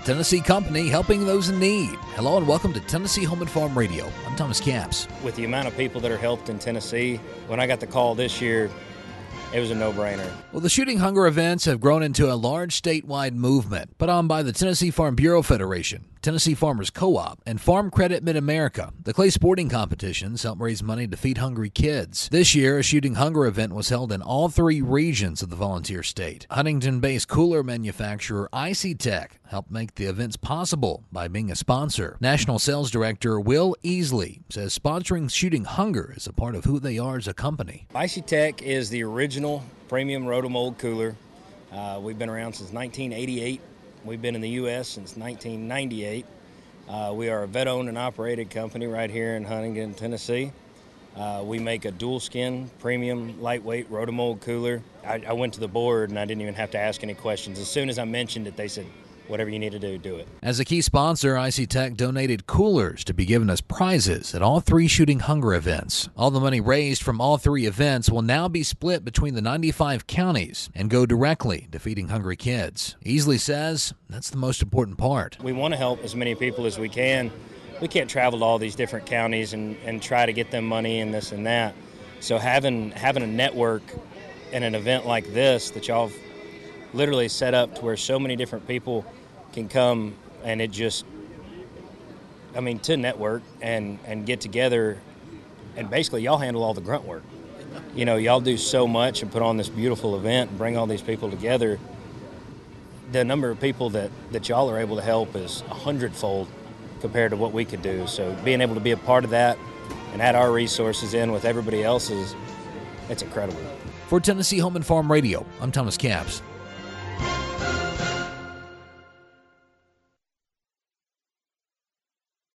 a Tennessee company helping those in need. Hello and welcome to Tennessee Home and Farm Radio. I'm Thomas Caps. With the amount of people that are helped in Tennessee, when I got the call this year, it was a no brainer. Well, the Shooting Hunger events have grown into a large statewide movement put on by the Tennessee Farm Bureau Federation, Tennessee Farmers Co op, and Farm Credit Mid America. The clay sporting competitions help raise money to feed hungry kids. This year, a Shooting Hunger event was held in all three regions of the volunteer state. Huntingdon based cooler manufacturer Icey-Tek helped make the events possible by being a sponsor. National Sales Director Will Easley says sponsoring Shooting Hunger is a part of who they are as a company. Icey-Tek is the original premium rotomold cooler. Uh, we've been around since 1988 We've been in the U.S. since 1998. Uh, we are a vet owned and operated company right here in Huntingdon, Tennessee. Uh, we make a dual skin, premium, lightweight rotomold cooler. I, I went to the board and I didn't even have to ask any questions. As soon as I mentioned it, they said, whatever you need to do, do it. As a key sponsor, Icey-Tek donated coolers to be given as prizes at all three Shooting Hunger events. All the money raised from all three events will now be split between the 95 counties and go directly to feeding hungry kids. Easley says that's the most important part. We want to help as many people as we can. We can't travel to all these different counties and, and try to get them money and this and that. So having having a network and an event like this that y'all literally set up to where so many different people can come and it just I mean to network and and get together and basically y'all handle all the grunt work. You know, y'all do so much and put on this beautiful event and bring all these people together. The number of people that, that y'all are able to help is a hundredfold compared to what we could do. So being able to be a part of that and add our resources in with everybody else's, it's incredible. For Tennessee Home and Farm Radio, I'm Thomas Caps.